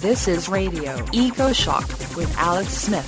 This is Radio Eco Shock with Alex Smith.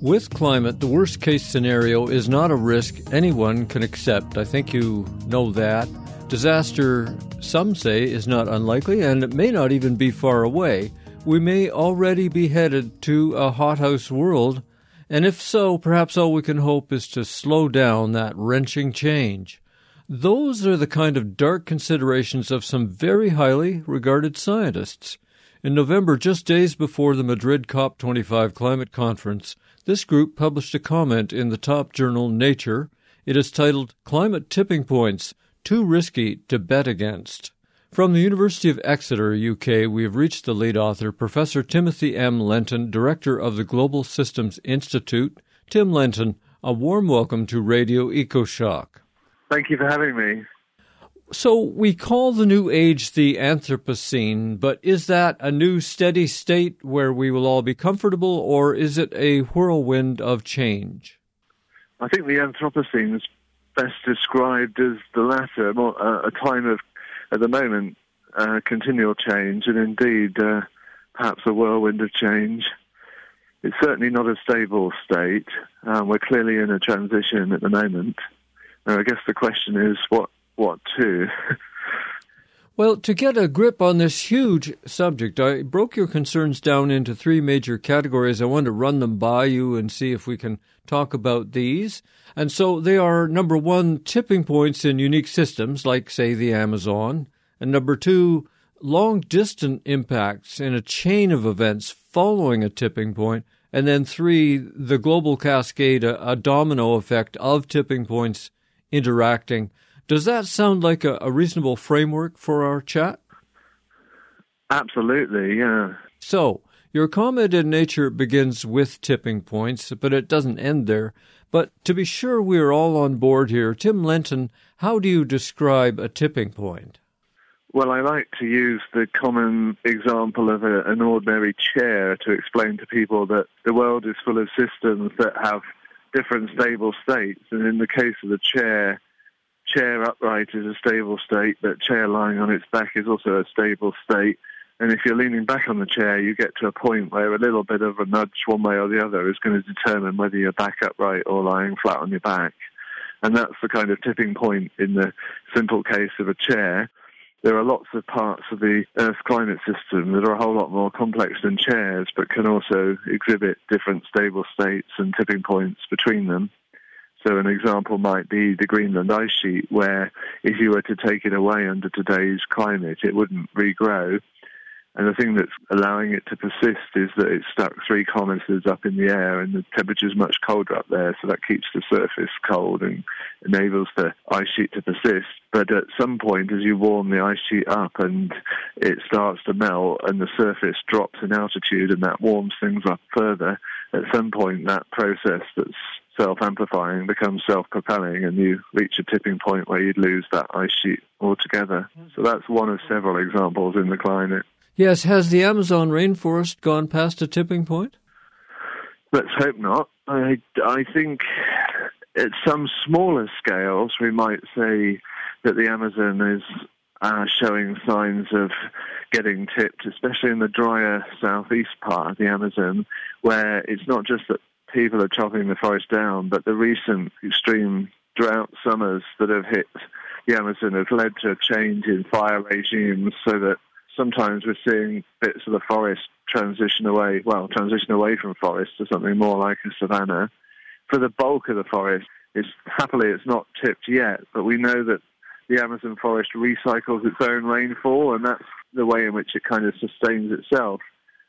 With climate, the worst case scenario is not a risk anyone can accept. I think you know that. Disaster, some say, is not unlikely and it may not even be far away. We may already be headed to a hothouse world, and if so, perhaps all we can hope is to slow down that wrenching change. Those are the kind of dark considerations of some very highly regarded scientists. In November, just days before the Madrid COP25 climate conference, this group published a comment in the top journal Nature. It is titled Climate Tipping Points Too Risky to Bet Against. From the University of Exeter, UK, we have reached the lead author, Professor Timothy M. Lenton, Director of the Global Systems Institute. Tim Lenton, a warm welcome to Radio EcoShock. Thank you for having me. So, we call the new age the Anthropocene, but is that a new steady state where we will all be comfortable, or is it a whirlwind of change? I think the Anthropocene is best described as the latter, more, uh, a time of, at the moment, uh, continual change, and indeed uh, perhaps a whirlwind of change. It's certainly not a stable state. Um, we're clearly in a transition at the moment. I guess the question is what what to. well, to get a grip on this huge subject, I broke your concerns down into three major categories. I want to run them by you and see if we can talk about these. And so they are number one, tipping points in unique systems, like, say, the Amazon. And number two, long distant impacts in a chain of events following a tipping point. And then three, the global cascade, a, a domino effect of tipping points interacting. Does that sound like a, a reasonable framework for our chat? Absolutely, yeah. So, your comment in Nature begins with tipping points, but it doesn't end there. But to be sure we're all on board here, Tim Lenton, how do you describe a tipping point? Well, I like to use the common example of a, an ordinary chair to explain to people that the world is full of systems that have different stable states. And in the case of the chair, chair upright is a stable state, but chair lying on its back is also a stable state. And if you're leaning back on the chair, you get to a point where a little bit of a nudge one way or the other is going to determine whether you're back upright or lying flat on your back. And that's the kind of tipping point in the simple case of a chair there are lots of parts of the Earth's climate system that are a whole lot more complex than chairs, but can also exhibit different stable states and tipping points between them. So an example might be the Greenland ice sheet, where if you were to take it away under today's climate, it wouldn't regrow. And the thing that's allowing it to persist is that it's stuck three kilometres up in the air and the temperature is much colder up there, so that keeps the surface cold and enables the ice sheet to persist. But at some point, as you warm the ice sheet up and it starts to melt and the surface drops in altitude and that warms things up further, at some point that process that's self-amplifying becomes self-propelling and you reach a tipping point where you'd lose that ice sheet altogether. So that's one of several examples in the climate. Yes, has the Amazon rainforest gone past a tipping point? Let's hope not. I, I think at some smaller scales, we might say that the Amazon is uh, showing signs of getting tipped, especially in the drier southeast part of the Amazon, where it's not just that people are chopping the forest down, but the recent extreme drought summers that have hit the Amazon have led to a change in fire regimes so that sometimes we're seeing bits of the forest transition away, well, transition away from forest to something more like a savanna. For the bulk of the forest, it's happily it's not tipped yet, but we know that the Amazon forest recycles its own rainfall, and that's the way in which it kind of sustains itself.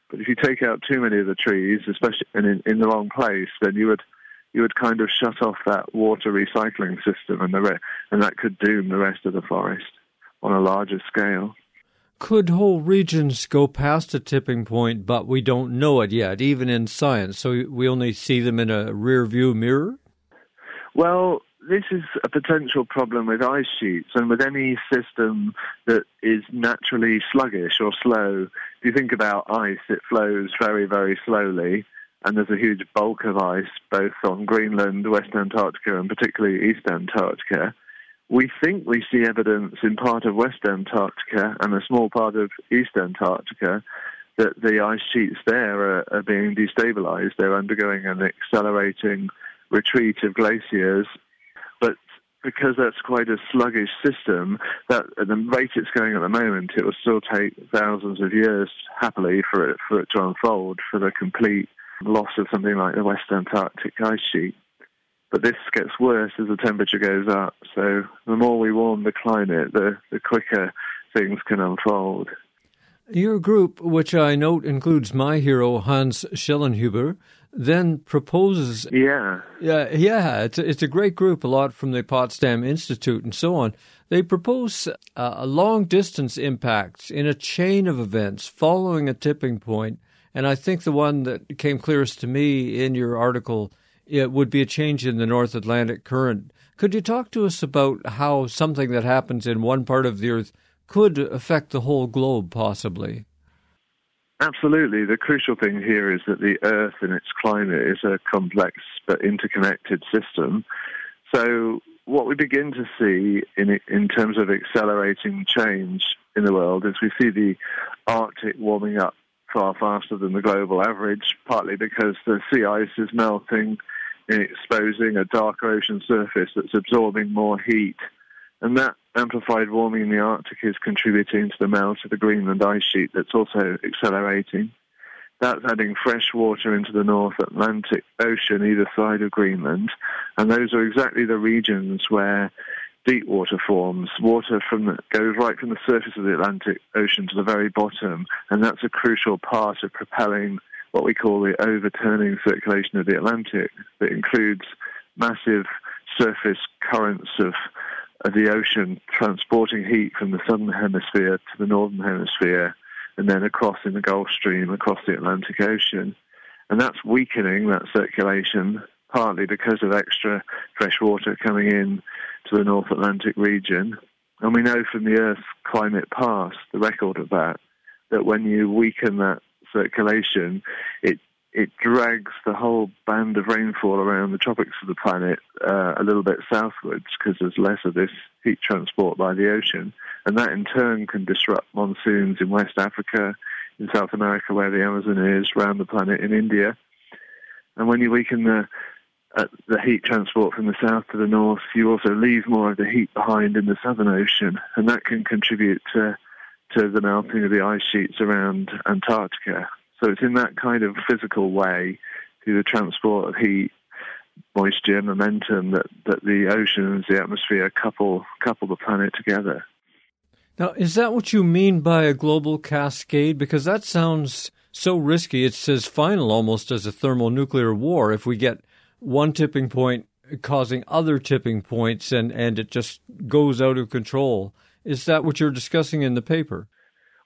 But if you take out too many of the trees, especially in, in the wrong place, then you would you would kind of shut off that water recycling system, and the re- and that could doom the rest of the forest on a larger scale. Could whole regions go past a tipping point, but we don't know it yet, even in science? So we only see them in a rear view mirror? Well, this is a potential problem with ice sheets and with any system that is naturally sluggish or slow. If you think about ice, it flows very, very slowly, and there's a huge bulk of ice both on Greenland, West Antarctica, and particularly East Antarctica. We think we see evidence in part of West Antarctica and a small part of East Antarctica that the ice sheets there are, are being destabilized. They're undergoing an accelerating retreat of glaciers. But because that's quite a sluggish system, that at the rate it's going at the moment, it will still take thousands of years, happily, for it for it to unfold for the complete loss of something like the West Antarctic ice sheet. But this gets worse as the temperature goes up. So the more we warm the climate, the, the quicker things can unfold. Your group, which I note includes my hero Hans Schellnhuber, then proposes. Yeah. Yeah, yeah. It's a, it's a great group, a lot from the Potsdam Institute and so on. They propose uh, a long distance impacts in a chain of events following a tipping point. And I think the one that came clearest to me in your article it would be a change in the North Atlantic current. Could you talk to us about how something that happens in one part of the Earth could affect the whole globe, possibly? Absolutely. The crucial thing here is that the Earth and its climate is a complex but interconnected system. So, what we begin to see in, in terms of accelerating change in the world is we see the Arctic warming up far faster than the global average, partly because the sea ice is melting and exposing a darker ocean surface that's absorbing more heat. And that amplified warming in the Arctic is contributing to the melt of the Greenland ice sheet that's also accelerating. That's adding fresh water into the North Atlantic Ocean either side of Greenland. And those are exactly the regions where deep water forms. Water from the, goes right from the surface of the Atlantic Ocean to the very bottom. And that's a crucial part of propelling what we call the overturning circulation of the Atlantic that includes massive surface currents of, of the ocean transporting heat from the southern hemisphere to the northern hemisphere and then across in the Gulf Stream across the Atlantic Ocean. And that's weakening that circulation partly because of extra fresh water coming in to the North Atlantic region. And we know from the Earth's climate past, the record of that, that when you weaken that circulation, it it drags the whole band of rainfall around the tropics of the planet uh, a little bit southwards because there's less of this heat transport by the ocean. And that in turn can disrupt monsoons in West Africa, in South America, where the Amazon is, around the planet in India. And when you weaken the uh, the heat transport from the south to the north, you also leave more of the heat behind in the Southern Ocean, and that can contribute to the melting of the ice sheets around Antarctica. So it's in that kind of physical way, through the transport of heat, moisture, and momentum, that, that the oceans, the atmosphere couple couple the planet together. Now, is that what you mean by a global cascade? Because that sounds so risky. It's as final almost as a thermonuclear war. If we get one tipping point causing other tipping points and, and it just goes out of control. Is that what you're discussing in the paper?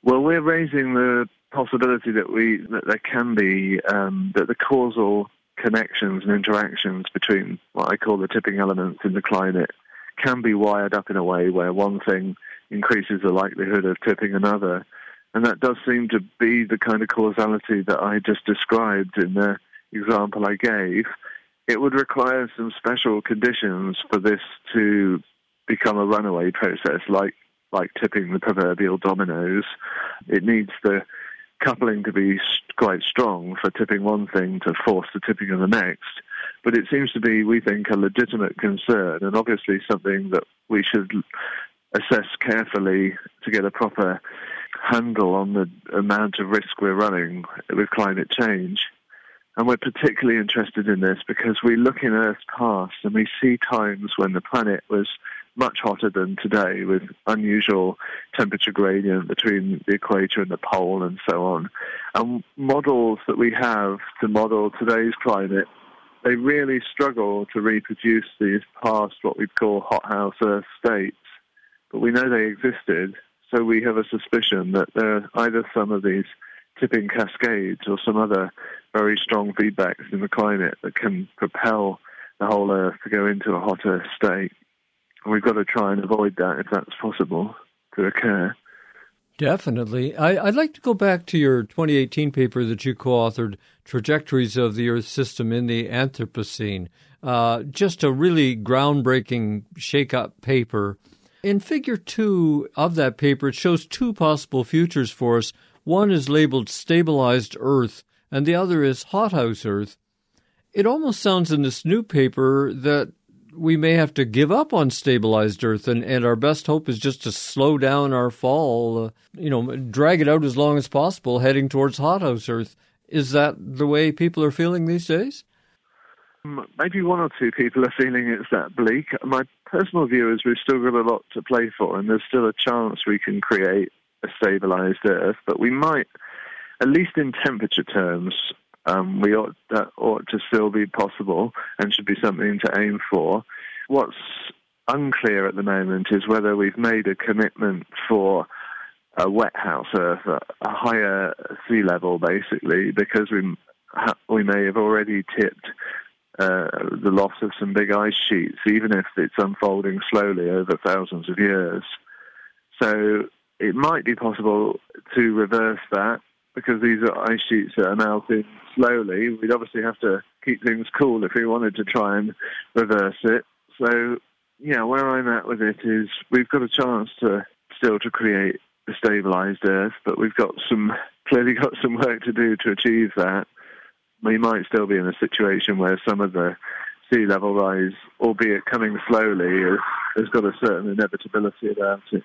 Well, we're raising the possibility that we that there can be um, that the causal connections and interactions between what I call the tipping elements in the climate can be wired up in a way where one thing increases the likelihood of tipping another. And that does seem to be the kind of causality that I just described in the example I gave. It would require some special conditions for this to become a runaway process, like like tipping the proverbial dominoes. It needs the coupling to be quite strong for tipping one thing to force the tipping of the next. But it seems to be, we think, a legitimate concern and obviously something that we should assess carefully to get a proper handle on the amount of risk we're running with climate change. And we're particularly interested in this because we look in Earth's past and we see times when the planet was much hotter than today with unusual temperature gradient between the equator and the pole and so on. And models that we have to model today's climate, they really struggle to reproduce these past what we'd call hothouse Earth states. But we know they existed, so we have a suspicion that there are either some of these tipping cascades or some other very strong feedbacks in the climate that can propel the whole Earth to go into a hotter state. We've got to try and avoid that if that's possible to occur. Definitely. I, would like to go back to your 2018 paper that you co authored, Trajectories of the Earth System in the Anthropocene. Uh, just a really groundbreaking shake up paper. In figure two of that paper, it shows two possible futures for us. One is labeled stabilized Earth, and the other is hothouse Earth. It almost sounds in this new paper that we may have to give up on stabilized Earth, and, and our best hope is just to slow down our fall, uh, you know, drag it out as long as possible, heading towards hothouse Earth. Is that the way people are feeling these days? Maybe one or two people are feeling it's that bleak. My personal view is we've still got a lot to play for, and there's still a chance we can create a stabilized Earth, but we might, at least in temperature terms, um, we ought that ought to still be possible and should be something to aim for. What's unclear at the moment is whether we've made a commitment for a wet house Earth, a, higher sea level, basically, because we we may have already tipped uh, the loss of some big ice sheets, even if it's unfolding slowly over thousands of years. So it might be possible to reverse that because these are ice sheets that are melting slowly. We'd obviously have to keep things cool if we wanted to try and reverse it. So, yeah, where I'm at with it is we've got a chance to still to create a stabilized Earth, but we've got some clearly got some work to do to achieve that. We might still be in a situation where some of the sea level rise, albeit coming slowly, has got a certain inevitability about it.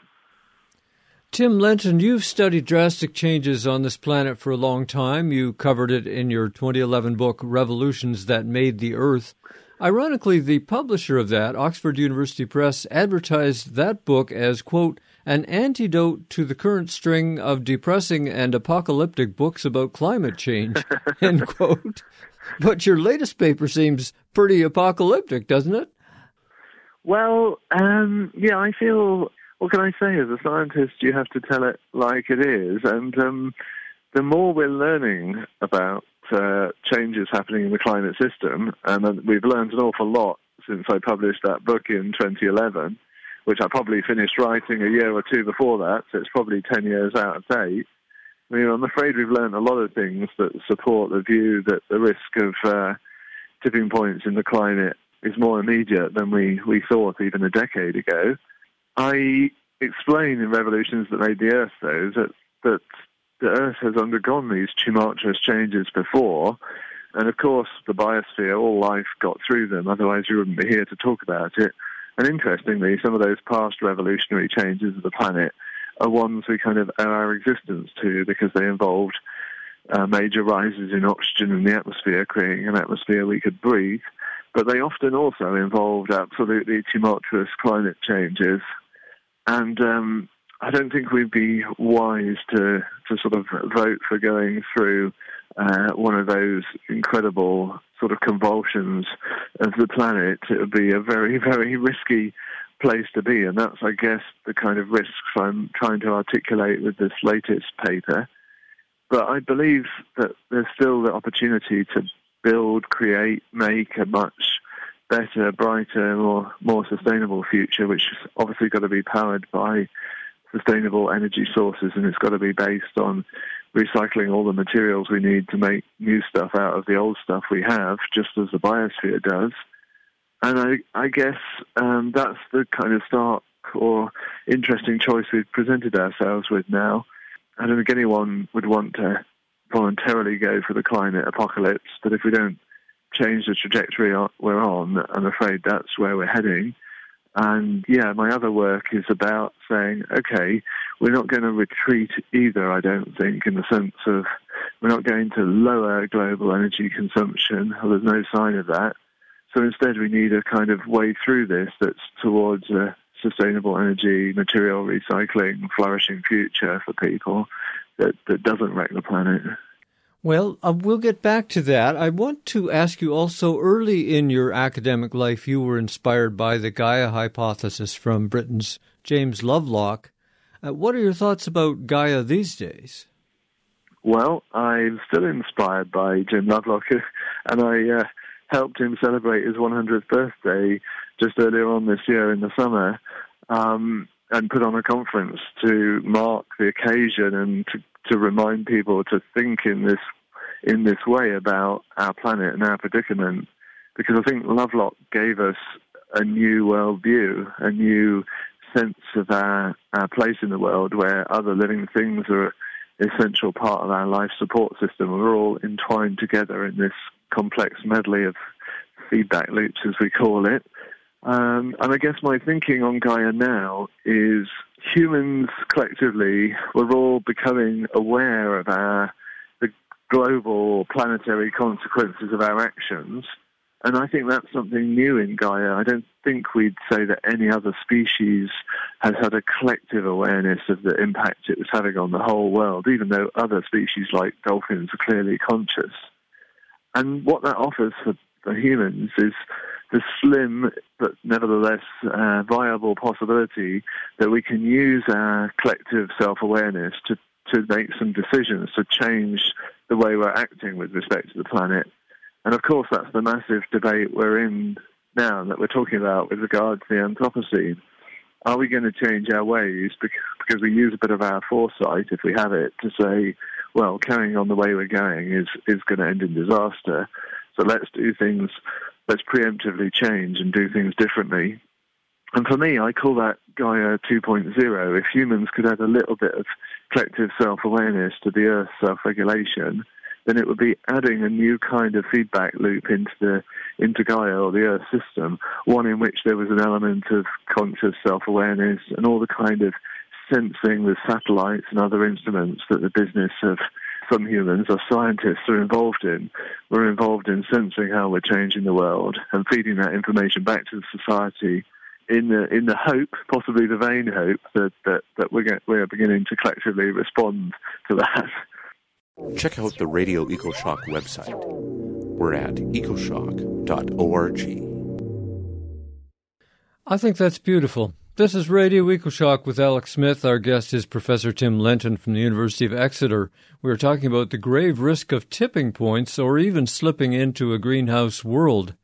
Tim Lenton, you've studied drastic changes on this planet for a long time. You covered it in your 2011 book, Revolutions That Made the Earth. Ironically, the publisher of that, Oxford University Press, advertised that book as, quote, an antidote to the current string of depressing and apocalyptic books about climate change, end quote. But your latest paper seems pretty apocalyptic, doesn't it? Well, um, yeah, I feel what can I say? As a scientist, you have to tell it like it is. And um, the more we're learning about uh, changes happening in the climate system, and uh, we've learned an awful lot since I published that book in 2011, which I probably finished writing a year or two before that, so it's probably 10 years out of date. I mean, I'm afraid we've learned a lot of things that support the view that the risk of uh, tipping points in the climate is more immediate than we, we thought even a decade ago. I explain in Revolutions that made the Earth, though, that that the Earth has undergone these tumultuous changes before, and of course the biosphere, all life got through them. Otherwise, you wouldn't be here to talk about it. And interestingly, some of those past revolutionary changes of the planet are ones we kind of owe our existence to because they involved uh, major rises in oxygen in the atmosphere, creating an atmosphere we could breathe. But they often also involved absolutely tumultuous climate changes and um, I don't think we'd be wise to, to sort of vote for going through uh, one of those incredible sort of convulsions of the planet. It would be a very, very risky place to be. And that's, I guess, the kind of risks I'm trying to articulate with this latest paper. But I believe that there's still the opportunity to build, create, make a much better, brighter, more more sustainable future, which is obviously got to be powered by sustainable energy sources, and it's got to be based on recycling all the materials we need to make new stuff out of the old stuff we have, just as the biosphere does. And I, I guess um, that's the kind of stark or interesting choice we've presented ourselves with now. I don't think anyone would want to voluntarily go for the climate apocalypse, but if we don't change the trajectory we're on, I'm afraid that's where we're heading. And yeah, my other work is about saying, okay, we're not going to retreat either, I don't think, in the sense of we're not going to lower global energy consumption. There's no sign of that. So instead, we need a kind of way through this that's towards a sustainable energy, material recycling, flourishing future for people that, that doesn't wreck the planet. Well, uh, we'll get back to that. I want to ask you also early in your academic life, you were inspired by the Gaia hypothesis from Britain's James Lovelock. Uh, what are your thoughts about Gaia these days? Well, I'm still inspired by Jim Lovelock, and I uh, helped him celebrate his 100th birthday just earlier on this year in the summer. Um, and put on a conference to mark the occasion and to, to remind people to think in this in this way about our planet and our predicament. Because I think Lovelock gave us a new worldview, a new sense of our, our place in the world where other living things are an essential part of our life support system. We're all entwined together in this complex medley of feedback loops, as we call it. Um, and I guess my thinking on Gaia now is humans collectively, we're all becoming aware of our the global planetary consequences of our actions. And I think that's something new in Gaia. I don't think we'd say that any other species has had a collective awareness of the impact it was having on the whole world, even though other species like dolphins are clearly conscious. And what that offers for, for humans is the slim but nevertheless uh, viable possibility that we can use our collective self awareness to, to make some decisions to change the way we're acting with respect to the planet and of course, that's the massive debate we're in now that we're talking about with regard to the Anthropocene. Are we going to change our ways because we use a bit of our foresight, if we have it, to say, well, carrying on the way we're going is, is going to end in disaster. So let's do things, let's preemptively change and do things differently. And for me, I call that Gaia 2.0. If humans could add a little bit of collective self awareness to the Earth's self regulation, then it would be adding a new kind of feedback loop into the into Gaia or the Earth system, one in which there was an element of conscious self-awareness and all the kind of sensing with satellites and other instruments that the business of some humans or scientists are involved in. We're involved in sensing how we're changing the world and feeding that information back to the society in the in the hope, possibly the vain hope, that that, that we're, get, we're beginning to collectively respond to that. Check out the Radio EcoShock website. We're at ecoshock.org. I think that's beautiful. This is Radio EcoShock with Alex Smith. Our guest is Professor Tim Lenton from the University of Exeter. We are talking about the grave risk of tipping points or even slipping into a greenhouse world.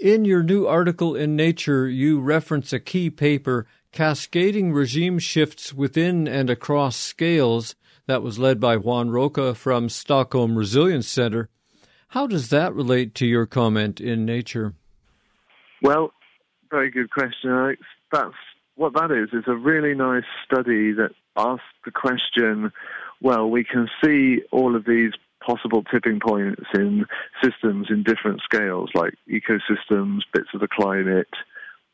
In your new article in Nature, you reference a key paper, Cascading Regime Shifts Within and Across Scales, that was led by Juan Rocha from Stockholm Resilience Center. How does that relate to your comment in Nature? Well, very good question, Alex. That's what that is. Is a really nice study that asks the question. Well, we can see all of these possible tipping points in systems in different scales, like ecosystems, bits of the climate,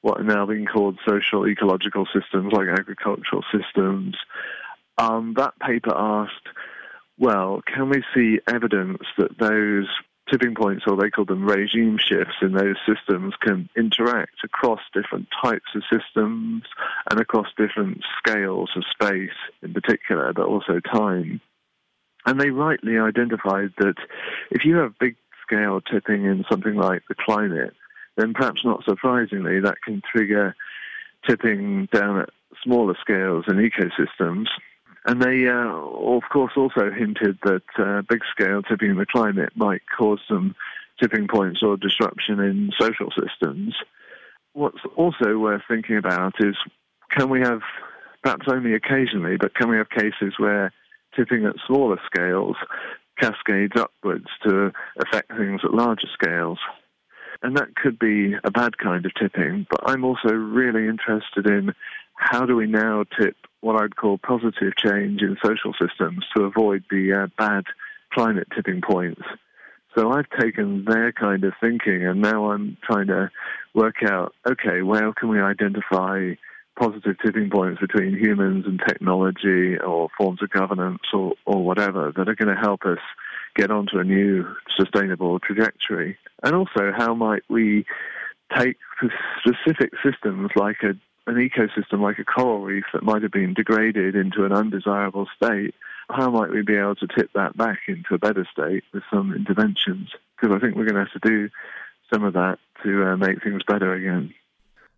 what are now being called social ecological systems, like agricultural systems, um, that paper asked, well, can we see evidence that those tipping points, or they call them regime shifts in those systems, can interact across different types of systems and across different scales of space in particular, but also time. And they rightly identified that if you have big scale tipping in something like the climate, then perhaps not surprisingly, that can trigger tipping down at smaller scales in ecosystems and they, uh, of course, also hinted that uh, big scale tipping in the climate might cause some tipping points or disruption in social systems. What's also worth thinking about is can we have, perhaps only occasionally, but can we have cases where tipping at smaller scales cascades upwards to affect things at larger scales? And that could be a bad kind of tipping, but I'm also really interested in how do we now tip what I'd call positive change in social systems to avoid the uh, bad climate tipping points. So I've taken their kind of thinking and now I'm trying to work out, okay, where can we identify positive tipping points between humans and technology or forms of governance or, or whatever that are going to help us get onto a new sustainable trajectory? And also, how might we take specific systems like a an ecosystem like a coral reef that might have been degraded into an undesirable state, how might we be able to tip that back into a better state with some interventions? Because I think we're going to have to do some of that to uh, make things better again.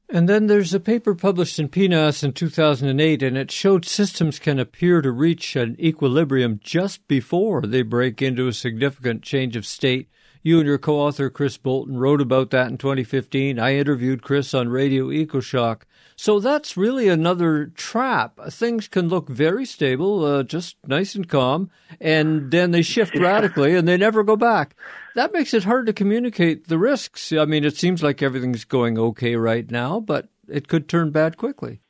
And then there's a paper published in PNAS in 2008, and it showed systems can appear to reach an equilibrium just before they break into a significant change of state you and your co author, Chris Boulton, wrote about that in 2015. I interviewed Chris on Radio EcoShock. So that's really another trap. Things can look very stable, uh, just nice and calm, and then they shift radically and they never go back. That makes it hard to communicate the risks. I mean, it seems like everything's going okay right now, but it could turn bad quickly.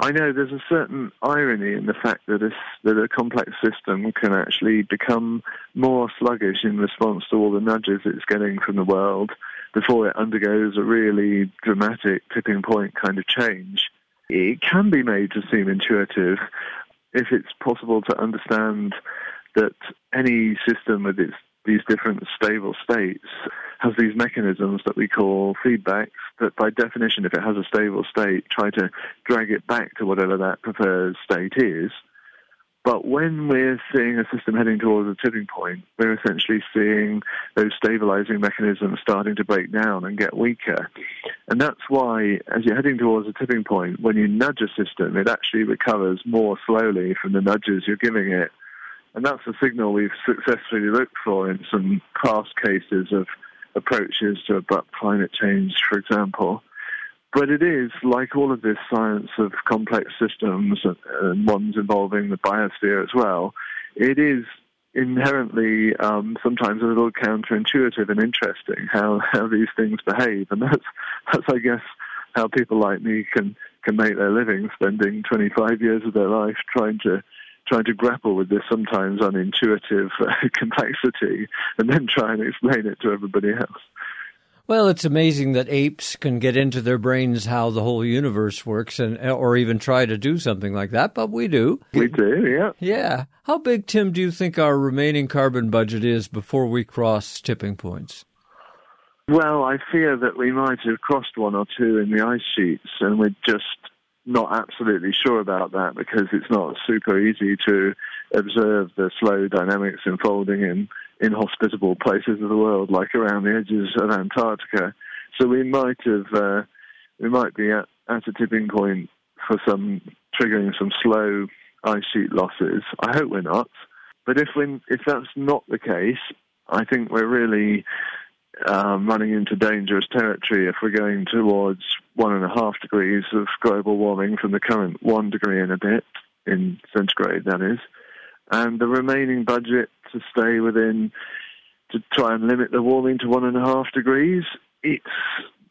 I know there's a certain irony in the fact that, this, that a complex system can actually become more sluggish in response to all the nudges it's getting from the world before it undergoes a really dramatic tipping point kind of change. It can be made to seem intuitive if it's possible to understand that any system with its these different stable states has these mechanisms that we call feedbacks that by definition if it has a stable state try to drag it back to whatever that preferred state is but when we're seeing a system heading towards a tipping point, we're essentially seeing those stabilizing mechanisms starting to break down and get weaker. And that's why, as you're heading towards a tipping point, when you nudge a system, it actually recovers more slowly from the nudges you're giving it. And that's a signal we've successfully looked for in some past cases of approaches to abrupt climate change, for example. But it is, like all of this science of complex systems and ones involving the biosphere as well, it is inherently um, sometimes a little counterintuitive and interesting how, how these things behave. And that's, that's, I guess, how people like me can, can make their living, spending 25 years of their life trying to trying to grapple with this sometimes unintuitive uh, complexity and then try and explain it to everybody else. Well, it's amazing that apes can get into their brains how the whole universe works, and or even try to do something like that. But we do. We do, yeah. Yeah. How big, Tim, do you think our remaining carbon budget is before we cross tipping points? Well, I fear that we might have crossed one or two in the ice sheets, and we're just not absolutely sure about that because it's not super easy to observe the slow dynamics unfolding in inhospitable places of the world, like around the edges of Antarctica. So we might have, uh, we might be at, at a tipping point for some triggering some slow ice sheet losses. I hope we're not. But if we, if that's not the case, I think we're really um, running into dangerous territory if we're going towards one and a half degrees of global warming from the current one degree and a bit in centigrade, that is. And the remaining budget to stay within, to try and limit the warming to one and a half degrees. It's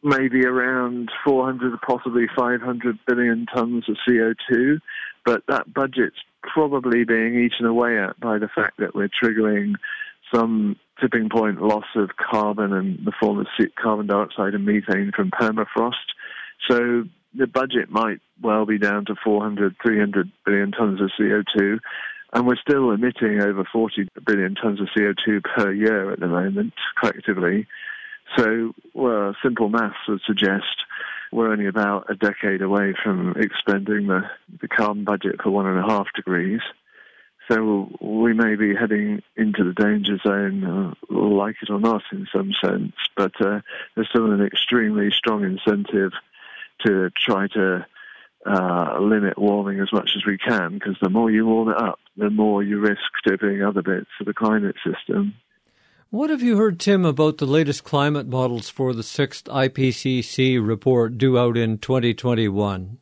maybe around 400, possibly 500 billion tons of CO2, but that budget's probably being eaten away at by the fact that we're triggering some tipping point loss of carbon in the form of carbon dioxide and methane from permafrost. So the budget might well be down to 400, 300 billion tons of CO2 and we're still emitting over 40 billion tons of CO2 per year at the moment, collectively. So, well, simple maths would suggest we're only about a decade away from expending the, the carbon budget for one and a half degrees. So we may be heading into the danger zone, uh, like it or not, in some sense. But uh, there's still an extremely strong incentive to try to uh, limit warming as much as we can, because the more you warm it up, the more you risk tipping other bits of the climate system. What have you heard, Tim, about the latest climate models for the sixth IPCC report due out in 2021?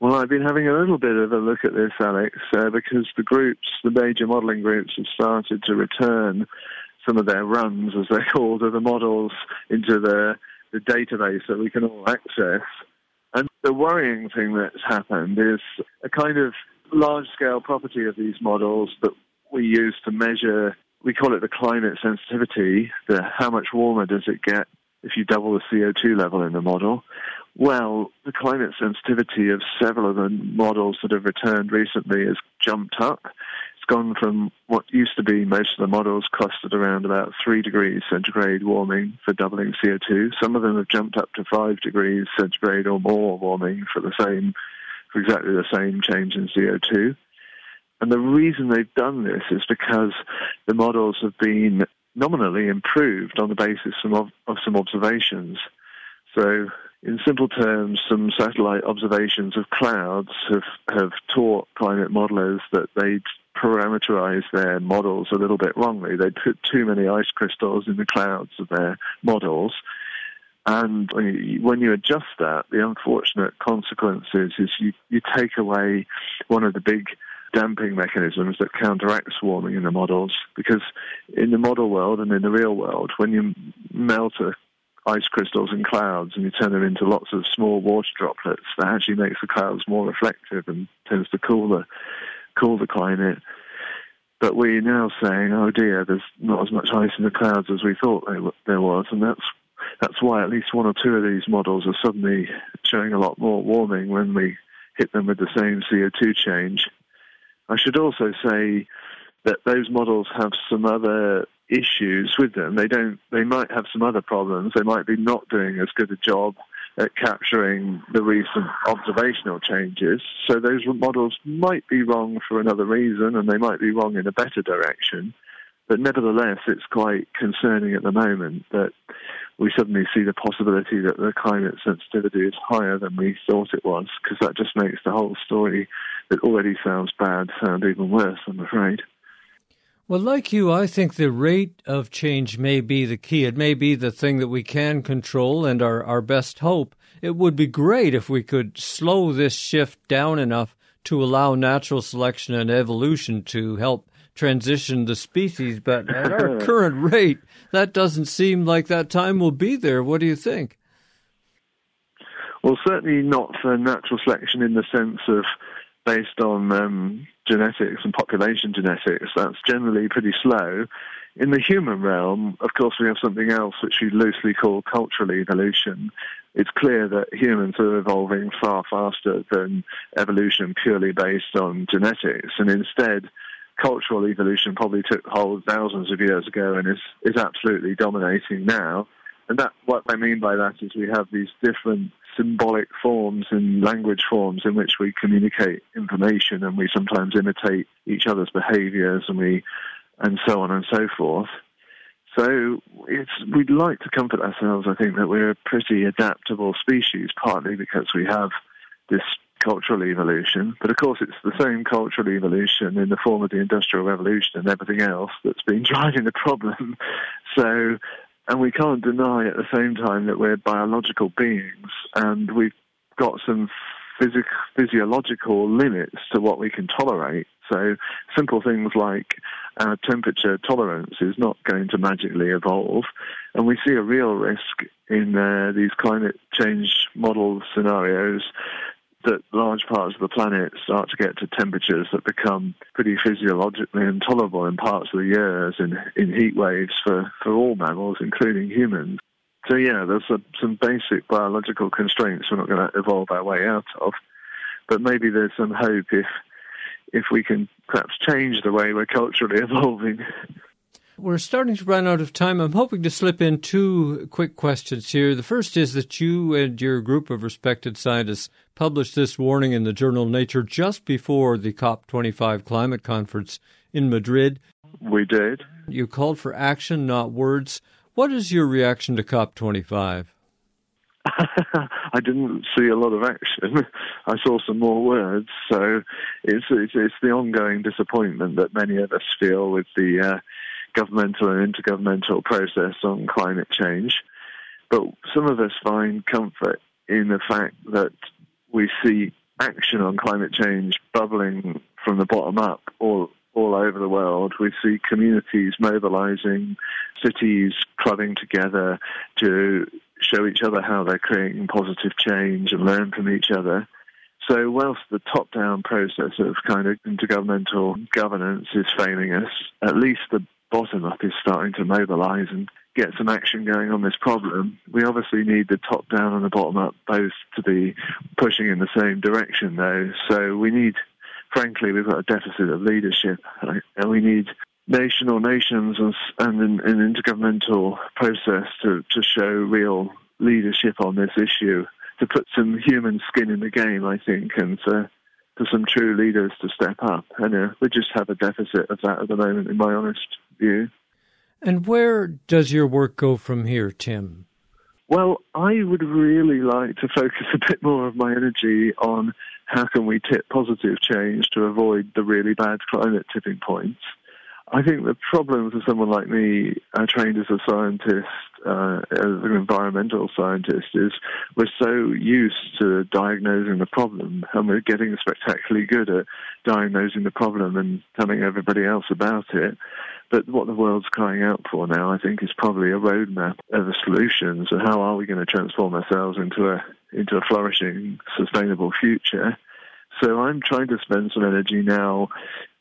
Well, I've been having a little bit of a look at this, Alex, uh, because the groups, the major modelling groups, have started to return some of their runs, as they're called, of the models into the, the database that we can all access. And the worrying thing that's happened is a kind of large scale property of these models that we use to measure, we call it the climate sensitivity, the how much warmer does it get if you double the CO2 level in the model. Well, the climate sensitivity of several of the models that have returned recently has jumped up gone from what used to be most of the models costed around about 3 degrees centigrade warming for doubling CO2. Some of them have jumped up to 5 degrees centigrade or more warming for the same, for exactly the same change in CO2. And the reason they've done this is because the models have been nominally improved on the basis of, of some observations. So in simple terms, some satellite observations of clouds have, have taught climate modelers that they'd parameterize their models a little bit wrongly. They put too many ice crystals in the clouds of their models. And when you adjust that, the unfortunate consequences is you, you take away one of the big damping mechanisms that counteracts warming in the models. Because in the model world and in the real world, when you melt a ice crystals in clouds and you turn them into lots of small water droplets, that actually makes the clouds more reflective and tends to cool the cool the climate. But we're now saying, oh dear, there's not as much ice in the clouds as we thought there was, and that's that's why at least one or two of these models are suddenly showing a lot more warming when we hit them with the same CO2 change. I should also say that those models have some other issues with them. They don't. They might have some other problems. They might be not doing as good a job at capturing the recent observational changes. So those models might be wrong for another reason, and they might be wrong in a better direction. But nevertheless, it's quite concerning at the moment that we suddenly see the possibility that the climate sensitivity is higher than we thought it was, because that just makes the whole story that already sounds bad sound even worse, I'm afraid. Well, like you, I think the rate of change may be the key. It may be the thing that we can control and our, our best hope. It would be great if we could slow this shift down enough to allow natural selection and evolution to help transition the species. But at our current rate, that doesn't seem like that time will be there. What do you think? Well, certainly not for natural selection in the sense of based on um, genetics and population genetics. That's generally pretty slow. In the human realm, of course, we have something else which we loosely call cultural evolution. It's clear that humans are evolving far faster than evolution purely based on genetics, and instead, cultural evolution probably took hold thousands of years ago and is, is absolutely dominating now. And that what I mean by that is we have these different symbolic forms and language forms in which we communicate information and we sometimes imitate each other's behaviors and we and so on and so forth. So it's we'd like to comfort ourselves, I think, that we're a pretty adaptable species, partly because we have this cultural evolution, but of course it's the same cultural evolution in the form of the Industrial Revolution and everything else that's been driving the problem. So and we can't deny at the same time that we're biological beings and we've got some phys- physiological limits to what we can tolerate. So simple things like our temperature tolerance is not going to magically evolve. And we see a real risk in uh, these climate change model scenarios that large parts of the planet start to get to temperatures that become pretty physiologically intolerable in parts of the years in, in heat waves for, for all mammals, including humans. So, yeah, there's a, some basic biological constraints we're not going to evolve our way out of. But maybe there's some hope if, if we can perhaps change the way we're culturally evolving. We're starting to run out of time. I'm hoping to slip in two quick questions here. The first is that you and your group of respected scientists published this warning in the journal Nature just before the COP25 climate conference in Madrid. We did. You called for action, not words. What is your reaction to COP25? I didn't see a lot of action. I saw some more words. So it's, it's, it's the ongoing disappointment that many of us feel with the uh, governmental and intergovernmental process on climate change. But some of us find comfort in the fact that we see action on climate change bubbling from the bottom up all all over the world. We see communities mobilizing, cities clubbing together to show each other how they're creating positive change and learn from each other. So, whilst the top down process of kind of intergovernmental governance is failing us, at least the bottom up is starting to mobilize and get some action going on this problem. We obviously need the top down and the bottom up both to be pushing in the same direction, though. So we need, frankly, we've got a deficit of leadership, and we need national nations and, an, an intergovernmental process to, to show real leadership on this issue, to put some human skin in the game, I think, and to for some true leaders to step up. And uh, we just have a deficit of that at the moment, in my honest And where does your work go from here, Tim? Well, I would really like to focus a bit more of my energy on how can we tip positive change to avoid the really bad climate tipping points. I think the problem for someone like me, uh, trained as a scientist, uh, as an environmental scientist, is we're so used to diagnosing the problem, and we're getting spectacularly good at diagnosing the problem and telling everybody else about it. But what the world's crying out for now, I think, is probably a roadmap of solutions. And how are we going to transform ourselves into a into a flourishing, sustainable future? So I'm trying to spend some energy now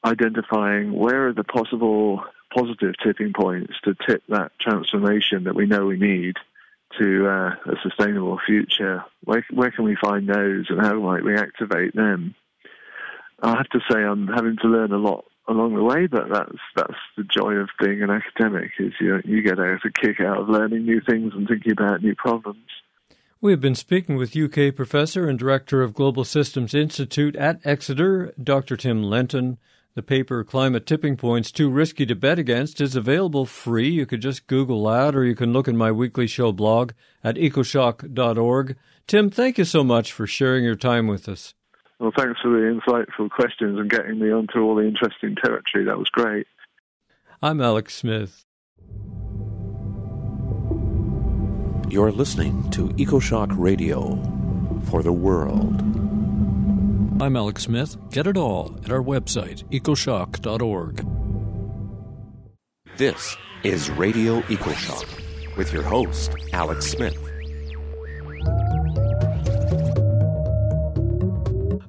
identifying where are the possible positive tipping points to tip that transformation that we know we need to uh, a sustainable future. Where, where can we find those and how might we activate them? I have to say I'm having to learn a lot along the way, but that's that's the joy of being an academic is you you get a kick out of learning new things and thinking about new problems. We have been speaking with UK professor and director of Global Systems Institute at Exeter, Dr. Tim Lenton. The paper Climate Tipping Points Too Risky to Bet Against is available free. You could just Google that or you can look in my weekly show blog at ecoshock.org. Tim, thank you so much for sharing your time with us. Well, thanks for the insightful questions and getting me onto all the interesting territory. That was great. I'm Alex Smith. You're listening to EcoShock Radio for the world. I'm Alex Smith. Get it all at our website, ecoshock.org. This is Radio EcoShock with your host, Alex Smith.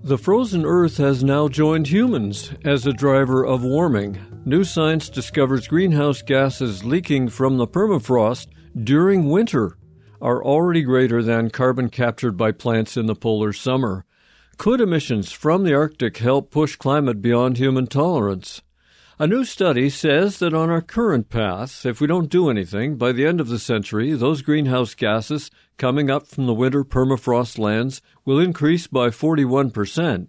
The frozen Earth has now joined humans as a driver of warming. New science discovers greenhouse gases leaking from the permafrost during winter are already greater than carbon captured by plants in the polar summer. Could emissions from the Arctic help push climate beyond human tolerance? A new study says that on our current path, if we don't do anything, by the end of the century, those greenhouse gases coming up from the winter permafrost lands will increase by 41%.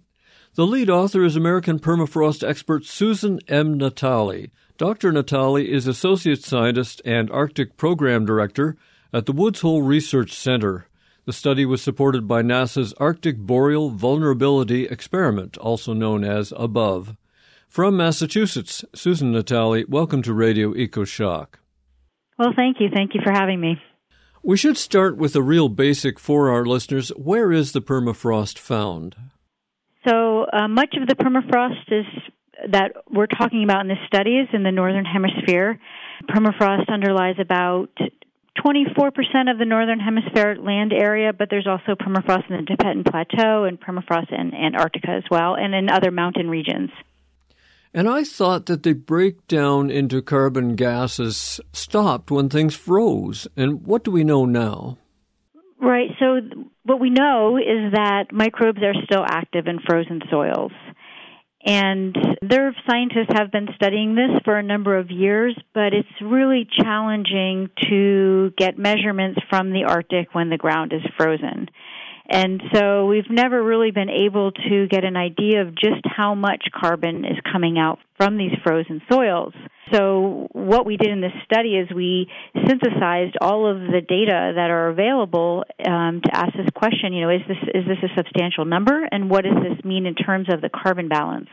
The lead author is American permafrost expert Susan M. Natali. Dr. Natali is Associate Scientist and Arctic Program Director at the Woods Hole Research Center. The study was supported by NASA's Arctic Boreal Vulnerability Experiment, also known as ABOVE. From Massachusetts, Susan Natali, welcome to Radio EcoShock. Well, thank you. Thank you for having me. We should start with a real basic for our listeners. Where is the permafrost found? So, uh, much of the permafrost is that we're talking about in this study is in the northern hemisphere. Permafrost underlies about 24% of the northern hemisphere land area, but there's also permafrost in the Tibetan Plateau and permafrost in Antarctica as well, and in other mountain regions. And I thought that the breakdown into carbon gases stopped when things froze. And what do we know now? Right. So, what we know is that microbes are still active in frozen soils. And their scientists have been studying this for a number of years, but it's really challenging to get measurements from the Arctic when the ground is frozen. And so we've never really been able to get an idea of just how much carbon is coming out from these frozen soils. So what we did in this study is we synthesized all of the data that are available um, to ask this question. You know, is this is this a substantial number, and what does this mean in terms of the carbon balance?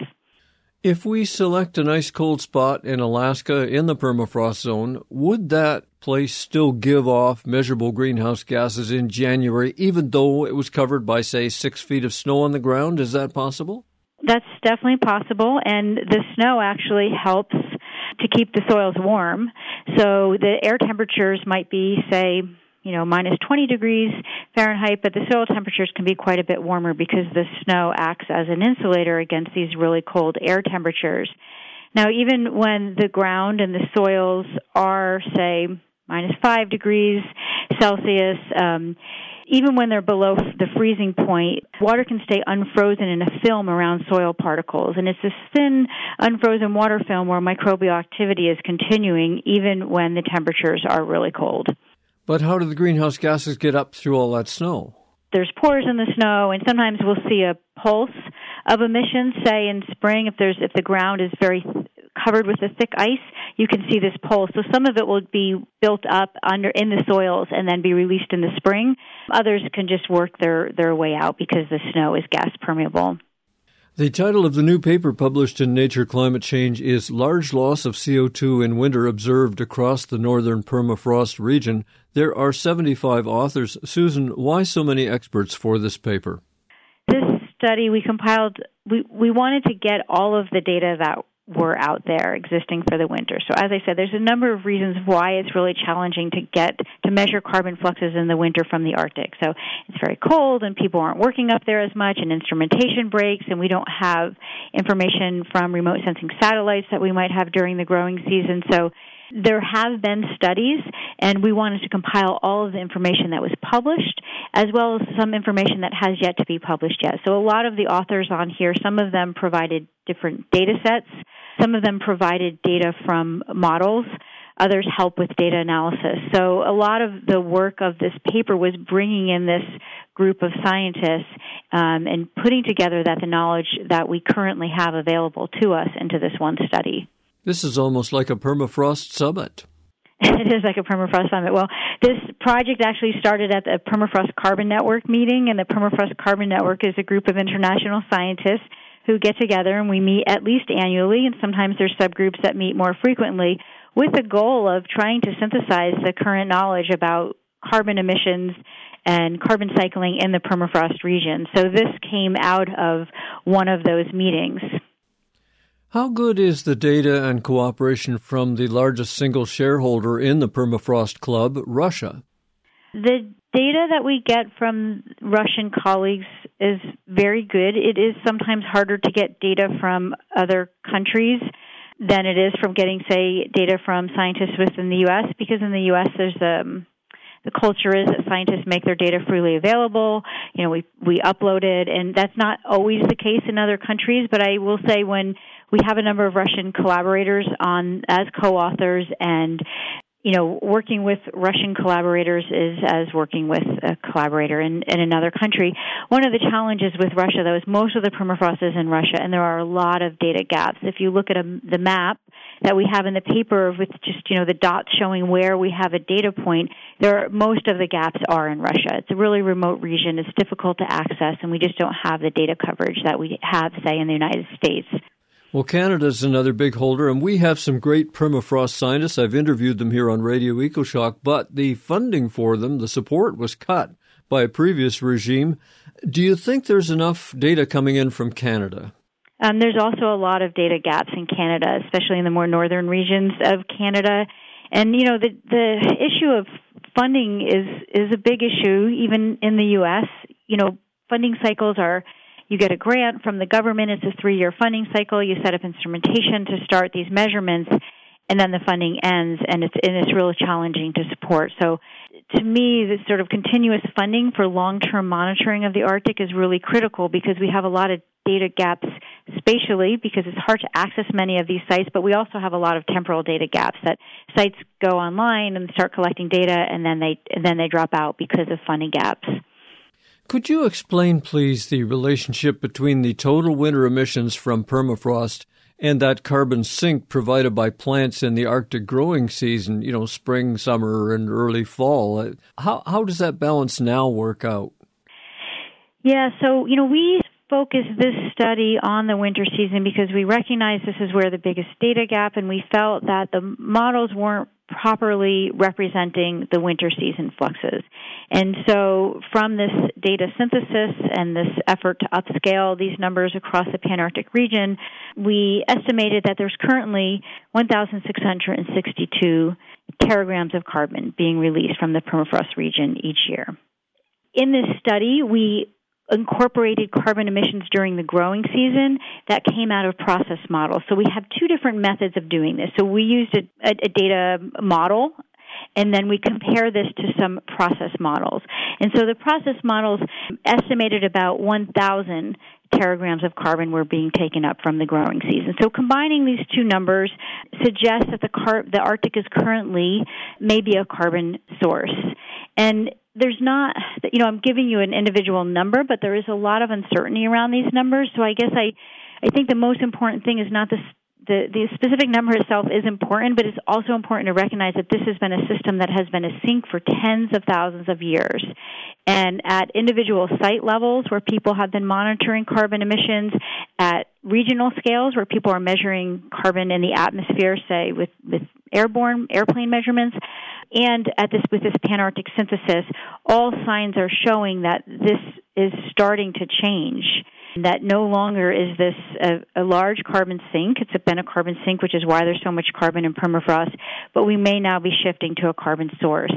If we select an ice cold spot in Alaska in the permafrost zone, would that place still give off measurable greenhouse gases in January, even though it was covered by, say, six feet of snow on the ground? Is that possible? That's definitely possible, and the snow actually helps to keep the soils warm. So the air temperatures might be, say, you know, minus 20 degrees Fahrenheit, but the soil temperatures can be quite a bit warmer because the snow acts as an insulator against these really cold air temperatures. Now, even when the ground and the soils are, say, minus 5 degrees Celsius, um, even when they're below the freezing point, water can stay unfrozen in a film around soil particles. And it's this thin, unfrozen water film where microbial activity is continuing even when the temperatures are really cold. But how do the greenhouse gases get up through all that snow? There's pores in the snow, and sometimes we'll see a pulse of emissions. Say in spring, if there's if the ground is very covered with a thick ice, you can see this pulse. So some of it will be built up under in the soils and then be released in the spring. Others can just work their their way out because the snow is gas permeable. The title of the new paper published in Nature Climate Change is Large Loss of CO2 in Winter Observed Across the Northern Permafrost Region. There are 75 authors. Susan, why so many experts for this paper? This study we compiled, we, we wanted to get all of the data that were out there existing for the winter. So as I said, there's a number of reasons why it's really challenging to get to measure carbon fluxes in the winter from the Arctic. So it's very cold and people aren't working up there as much and instrumentation breaks and we don't have information from remote sensing satellites that we might have during the growing season. So there have been studies, and we wanted to compile all of the information that was published, as well as some information that has yet to be published yet. So a lot of the authors on here, some of them provided different data sets, some of them provided data from models, others help with data analysis. So a lot of the work of this paper was bringing in this group of scientists um, and putting together that the knowledge that we currently have available to us into this one study. This is almost like a permafrost summit. it is like a permafrost summit. Well, this project actually started at the Permafrost Carbon Network meeting, and the Permafrost Carbon Network is a group of international scientists who get together and we meet at least annually, and sometimes there's subgroups that meet more frequently with the goal of trying to synthesize the current knowledge about carbon emissions and carbon cycling in the permafrost region. So this came out of one of those meetings. How good is the data and cooperation from the largest single shareholder in the Permafrost Club, Russia? The data that we get from Russian colleagues is very good. It is sometimes harder to get data from other countries than it is from getting, say, data from scientists within the U.S. because in the U.S. there's um, the culture is that scientists make their data freely available. You know, we we upload it, and that's not always the case in other countries. But I will say when we have a number of Russian collaborators on as co-authors and you know, working with Russian collaborators is as working with a collaborator in, in another country. One of the challenges with Russia, though, is most of the permafrost is in Russia, and there are a lot of data gaps. If you look at a, the map that we have in the paper with just, you know, the dots showing where we have a data point, there are, most of the gaps are in Russia. It's a really remote region. It's difficult to access, and we just don't have the data coverage that we have, say, in the United States. Well, Canada's another big holder, and we have some great permafrost scientists. I've interviewed them here on Radio EcoShock, but the funding for them, the support was cut by a previous regime. Do you think there's enough data coming in from Canada? Um, there's also a lot of data gaps in Canada, especially in the more northern regions of Canada. And you know the the issue of funding is is a big issue even in the U.S. You know funding cycles are you get a grant from the government. It's a three year funding cycle. You set up instrumentation to start these measurements, and then the funding ends, and it's and it's really challenging to support. So, to me, this sort of continuous funding for long term monitoring of the Arctic is really critical because we have a lot of data gaps spatially because it's hard to access many of these sites, but we also have a lot of temporal data gaps that sites go online and start collecting data and then they and then they drop out because of funding gaps. Could you explain, please, the relationship between the total winter emissions from permafrost and that carbon sink provided by plants in the Arctic growing season, you know, spring, summer, and early fall? Uh, how, how does that balance now work out? Yeah, so, you know, we focus this study on the winter season because we recognize this is where the biggest data gap and we felt that the models weren't properly representing the winter season fluxes. And so from this data synthesis and this effort to upscale these numbers across the Panarctic region, we estimated that there's currently 1,662 teragrams of carbon being released from the permafrost region each year. In this study, we incorporated carbon emissions during the growing season that came out of process models. So we have two different methods of doing this. So we used a, a, a data model and then we compare this to some process models. And so the process models estimated about 1,000 teragrams of carbon were being taken up from the growing season. So combining these two numbers suggests that the, car- the Arctic is currently maybe a carbon source. And there's not, you know, I'm giving you an individual number, but there is a lot of uncertainty around these numbers. So I guess I, I think the most important thing is not this the, the specific number itself is important, but it's also important to recognize that this has been a system that has been a sink for tens of thousands of years. And at individual site levels where people have been monitoring carbon emissions, at regional scales where people are measuring carbon in the atmosphere, say with, with airborne airplane measurements, and at this with this panarctic synthesis, all signs are showing that this is starting to change that no longer is this a, a large carbon sink. It's been a carbon sink, which is why there's so much carbon in permafrost, but we may now be shifting to a carbon source.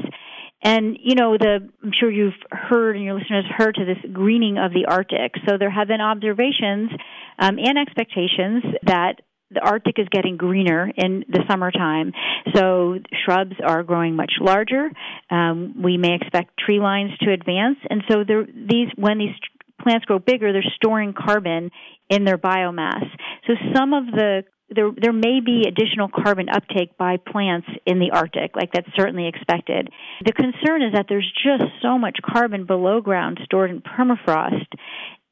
And you know, the I'm sure you've heard and your listeners heard to this greening of the Arctic. So there have been observations um, and expectations that the Arctic is getting greener in the summertime. So shrubs are growing much larger. Um, we may expect tree lines to advance, and so there, these when these plants grow bigger, they're storing carbon in their biomass. So some of the there there may be additional carbon uptake by plants in the Arctic, like that's certainly expected. The concern is that there's just so much carbon below ground stored in permafrost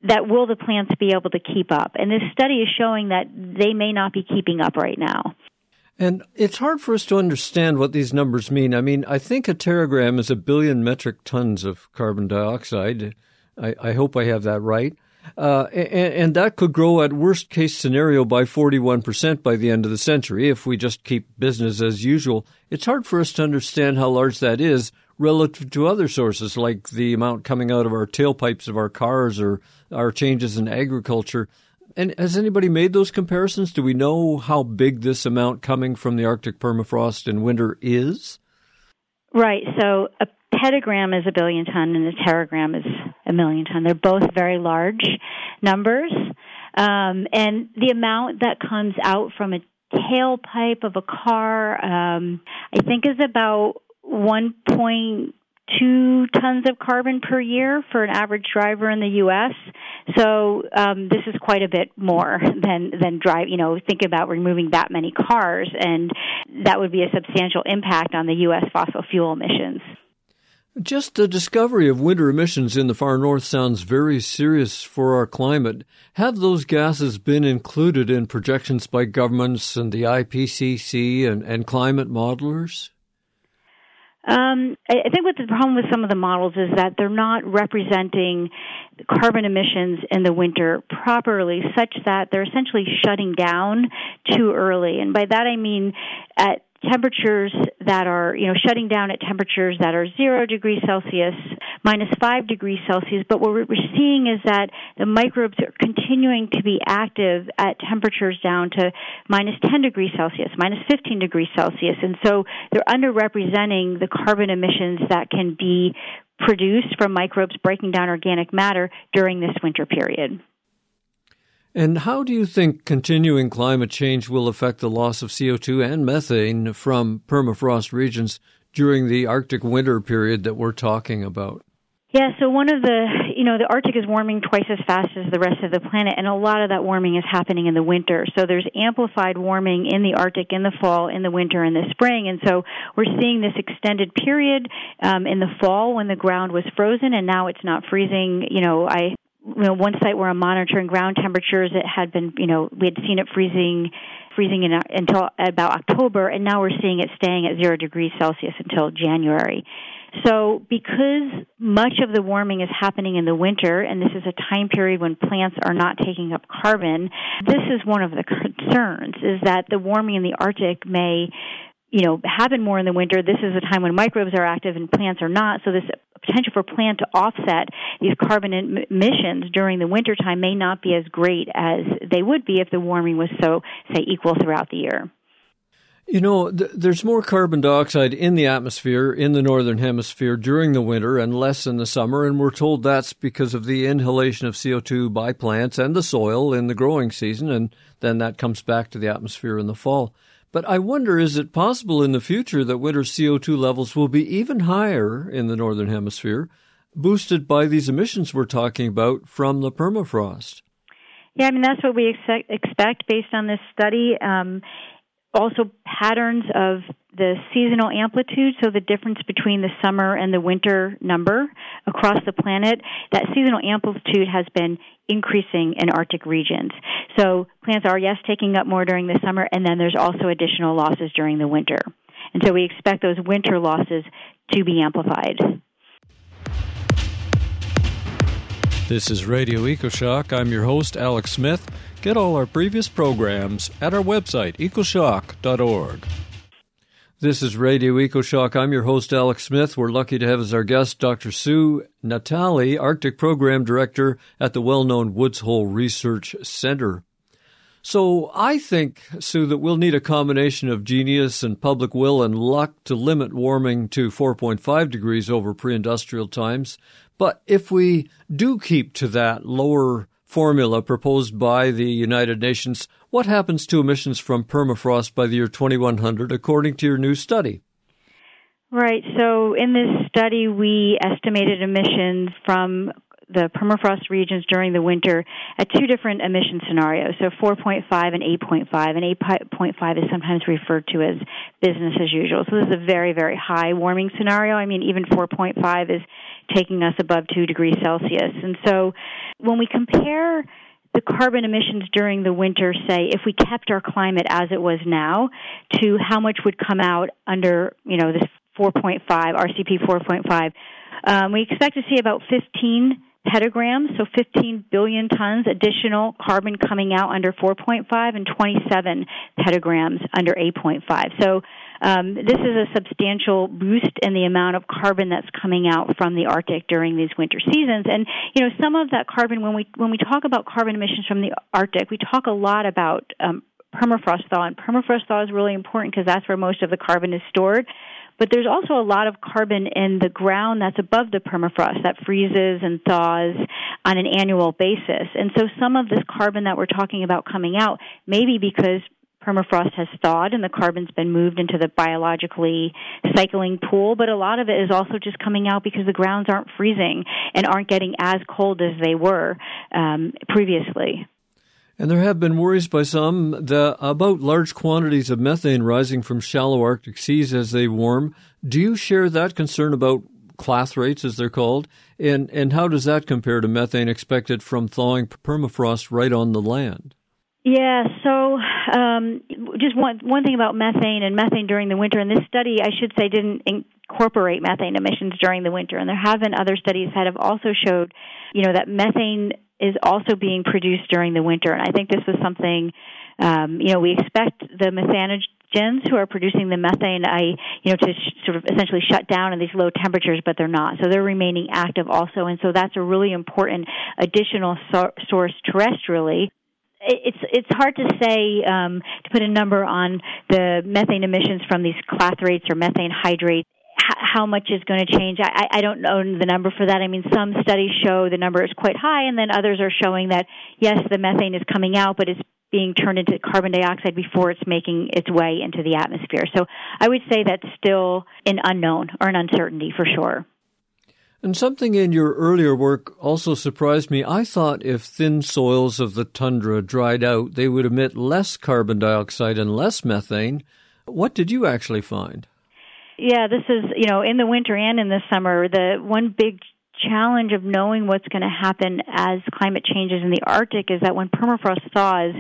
that will the plants be able to keep up? And this study is showing that they may not be keeping up right now. And it's hard for us to understand what these numbers mean. I mean, I think a teragram is a billion metric tons of carbon dioxide. I, I hope I have that right. Uh, and, and, that could grow at worst case scenario by 41% by the end of the century if we just keep business as usual. It's hard for us to understand how large that is relative to other sources like the amount coming out of our tailpipes of our cars or our changes in agriculture. And has anybody made those comparisons? Do we know how big this amount coming from the Arctic permafrost in winter is? Right. So a petagram is a billion ton and a teragram is a million ton. They're both very large numbers. Um, and the amount that comes out from a tailpipe of a car, um, I think, is about 1.2 tons of carbon per year for an average driver in the U.S. So um, this is quite a bit more than than drive. You know, think about removing that many cars, and that would be a substantial impact on the U.S. fossil fuel emissions. Just the discovery of winter emissions in the far north sounds very serious for our climate. Have those gases been included in projections by governments and the IPCC and, and climate modelers? Um, I think what the problem with some of the models is that they're not representing carbon emissions in the winter properly, such that they're essentially shutting down too early. And by that I mean at temperatures that are, you know, shutting down at temperatures that are zero degrees Celsius, minus five degrees Celsius. But what we're seeing is that the microbes are continuing to be active at temperatures down to minus 10 degrees Celsius, minus 15 degrees Celsius. And so they're underrepresenting the carbon emissions that can be produced from microbes breaking down organic matter during this winter period. And how do you think continuing climate change will affect the loss of CO2 and methane from permafrost regions during the Arctic winter period that we're talking about? Yeah, so one of the, you know, the Arctic is warming twice as fast as the rest of the planet, and a lot of that warming is happening in the winter. So there's amplified warming in the Arctic in the fall, in the winter, in the spring. And so we're seeing this extended period um, in the fall when the ground was frozen, and now it's not freezing. You know, I you know, one site where I'm monitoring ground temperatures, it had been, you know, we had seen it freezing, freezing in, uh, until about October, and now we're seeing it staying at zero degrees Celsius until January. So, because much of the warming is happening in the winter, and this is a time period when plants are not taking up carbon, this is one of the concerns: is that the warming in the Arctic may you know happen more in the winter this is a time when microbes are active and plants are not so this potential for plant to offset these carbon emissions during the wintertime may not be as great as they would be if the warming was so say equal throughout the year you know, th- there's more carbon dioxide in the atmosphere in the northern hemisphere during the winter and less in the summer, and we're told that's because of the inhalation of CO2 by plants and the soil in the growing season, and then that comes back to the atmosphere in the fall. But I wonder is it possible in the future that winter CO2 levels will be even higher in the Northern Hemisphere, boosted by these emissions we're talking about from the permafrost? Yeah, I mean, that's what we expect based on this study. Um, also patterns of the seasonal amplitude, so the difference between the summer and the winter number across the planet, that seasonal amplitude has been increasing in Arctic regions. So plants are, yes, taking up more during the summer, and then there's also additional losses during the winter. And so we expect those winter losses to be amplified. This is Radio EcoShock. I'm your host, Alex Smith. Get all our previous programs at our website, ecoshock.org. This is Radio EcoShock. I'm your host, Alex Smith. We're lucky to have as our guest Dr. Sue Natali, Arctic Program Director at the well known Woods Hole Research Center. So I think, Sue, that we'll need a combination of genius and public will and luck to limit warming to 4.5 degrees over pre industrial times. But if we do keep to that lower formula proposed by the United Nations, what happens to emissions from permafrost by the year 2100 according to your new study? Right. So in this study, we estimated emissions from the permafrost regions during the winter at two different emission scenarios, so 4.5 and 8.5. And 8.5 is sometimes referred to as business as usual. So this is a very, very high warming scenario. I mean, even 4.5 is taking us above 2 degrees Celsius. And so when we compare the carbon emissions during the winter, say, if we kept our climate as it was now, to how much would come out under, you know, this 4.5, RCP 4.5, um, we expect to see about 15 petagrams, so 15 billion tons additional carbon coming out under 4.5 and 27 petagrams under 8.5. So um, this is a substantial boost in the amount of carbon that's coming out from the Arctic during these winter seasons. And you know, some of that carbon when we when we talk about carbon emissions from the Arctic, we talk a lot about um, permafrost thaw, and permafrost thaw is really important because that's where most of the carbon is stored. But there's also a lot of carbon in the ground that's above the permafrost that freezes and thaws on an annual basis. And so some of this carbon that we're talking about coming out, maybe because permafrost has thawed and the carbon's been moved into the biologically cycling pool, but a lot of it is also just coming out because the grounds aren't freezing and aren't getting as cold as they were um, previously. And there have been worries by some that, about large quantities of methane rising from shallow Arctic seas as they warm. Do you share that concern about clathrates, as they're called? And, and how does that compare to methane expected from thawing permafrost right on the land? Yeah, so um, just one one thing about methane and methane during the winter. And this study, I should say, didn't incorporate methane emissions during the winter. And there have been other studies that have also showed, you know, that methane is also being produced during the winter. And I think this was something, um, you know, we expect the methanogens who are producing the methane, I, you know, to sh- sort of essentially shut down in these low temperatures, but they're not. So they're remaining active also. And so that's a really important additional so- source terrestrially it's it's hard to say um, to put a number on the methane emissions from these clathrates or methane hydrates how much is going to change. I, I don't know the number for that. I mean, some studies show the number is quite high, and then others are showing that yes, the methane is coming out, but it's being turned into carbon dioxide before it's making its way into the atmosphere. So I would say that's still an unknown or an uncertainty for sure. And something in your earlier work also surprised me. I thought if thin soils of the tundra dried out, they would emit less carbon dioxide and less methane. What did you actually find? Yeah, this is, you know, in the winter and in the summer, the one big challenge of knowing what's going to happen as climate changes in the Arctic is that when permafrost thaws,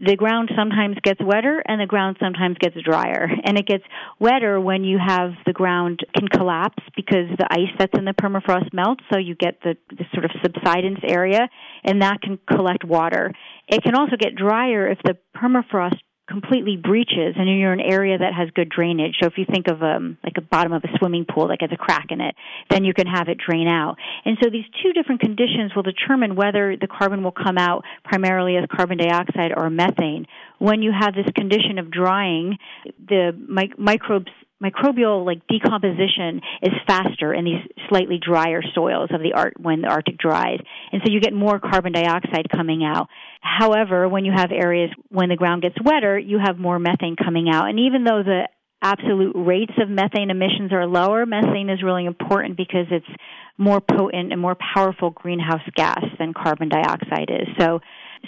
the ground sometimes gets wetter and the ground sometimes gets drier. And it gets wetter when you have the ground can collapse because the ice that's in the permafrost melts, so you get the, the sort of subsidence area, and that can collect water. It can also get drier if the permafrost completely breaches and you're in an area that has good drainage. So if you think of um like a bottom of a swimming pool that gets a crack in it, then you can have it drain out. And so these two different conditions will determine whether the carbon will come out primarily as carbon dioxide or methane. When you have this condition of drying, the mi- microbes microbial like decomposition is faster in these slightly drier soils of the art when the Arctic dries, and so you get more carbon dioxide coming out. However, when you have areas when the ground gets wetter, you have more methane coming out, and even though the absolute rates of methane emissions are lower, methane is really important because it's more potent and more powerful greenhouse gas than carbon dioxide is. So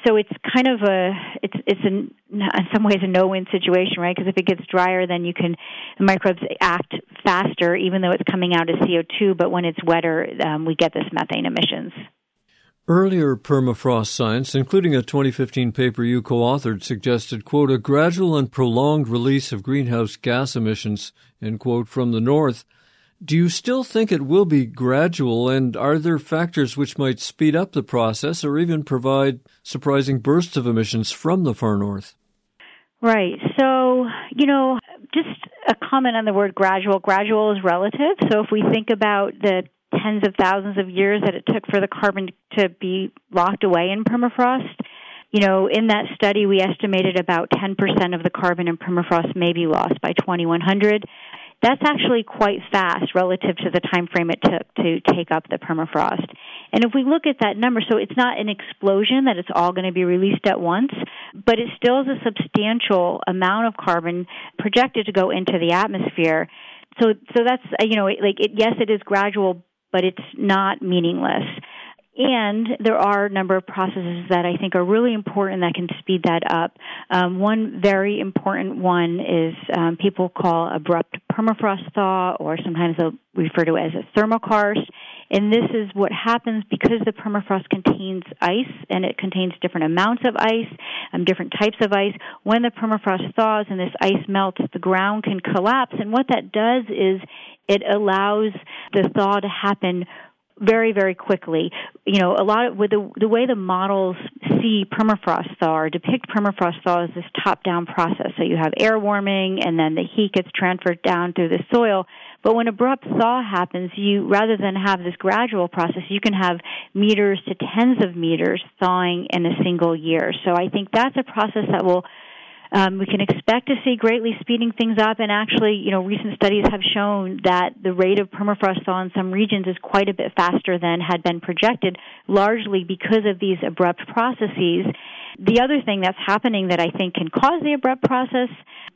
so it's kind of a it's it's in, in some ways a no-win situation, right? Because if it gets drier, then you can the microbes act faster, even though it's coming out as CO2. But when it's wetter, um, we get this methane emissions. Earlier permafrost science, including a 2015 paper you co-authored, suggested, quote, a gradual and prolonged release of greenhouse gas emissions, end quote, from the north. Do you still think it will be gradual, and are there factors which might speed up the process or even provide surprising bursts of emissions from the far north? Right. So, you know, just a comment on the word gradual. Gradual is relative. So if we think about the tens of thousands of years that it took for the carbon to be locked away in permafrost. You know, in that study, we estimated about 10% of the carbon in permafrost may be lost by 2100. That's actually quite fast relative to the time frame it took to take up the permafrost. And if we look at that number, so it's not an explosion that it's all going to be released at once, but it still is a substantial amount of carbon projected to go into the atmosphere. So, so that's you know, like it, yes, it is gradual, but it's not meaningless. And there are a number of processes that I think are really important that can speed that up. Um, one very important one is um, people call abrupt permafrost thaw, or sometimes they'll refer to it as a thermokarst. And this is what happens because the permafrost contains ice and it contains different amounts of ice, um, different types of ice. When the permafrost thaws and this ice melts, the ground can collapse. And what that does is it allows the thaw to happen very very quickly. You know a lot of with the the way the models see permafrost thaw or depict permafrost thaw as this top down process. So you have air warming and then the heat gets transferred down through the soil. But when abrupt thaw happens you rather than have this gradual process you can have meters to tens of meters thawing in a single year. So i think that's a process that will um, we can expect to see greatly speeding things up, and actually, you know, recent studies have shown that the rate of permafrost thaw in some regions is quite a bit faster than had been projected, largely because of these abrupt processes. The other thing that's happening that I think can cause the abrupt process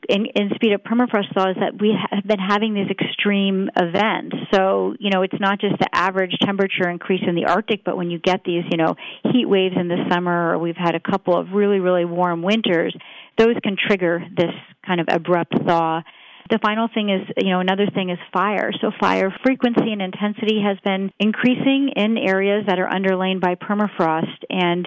and, and speed up permafrost thaw is that we have been having these extreme events. So, you know, it's not just the average temperature increase in the Arctic, but when you get these, you know, heat waves in the summer, or we've had a couple of really, really warm winters, those can trigger this kind of abrupt thaw. The final thing is, you know, another thing is fire. So fire frequency and intensity has been increasing in areas that are underlain by permafrost and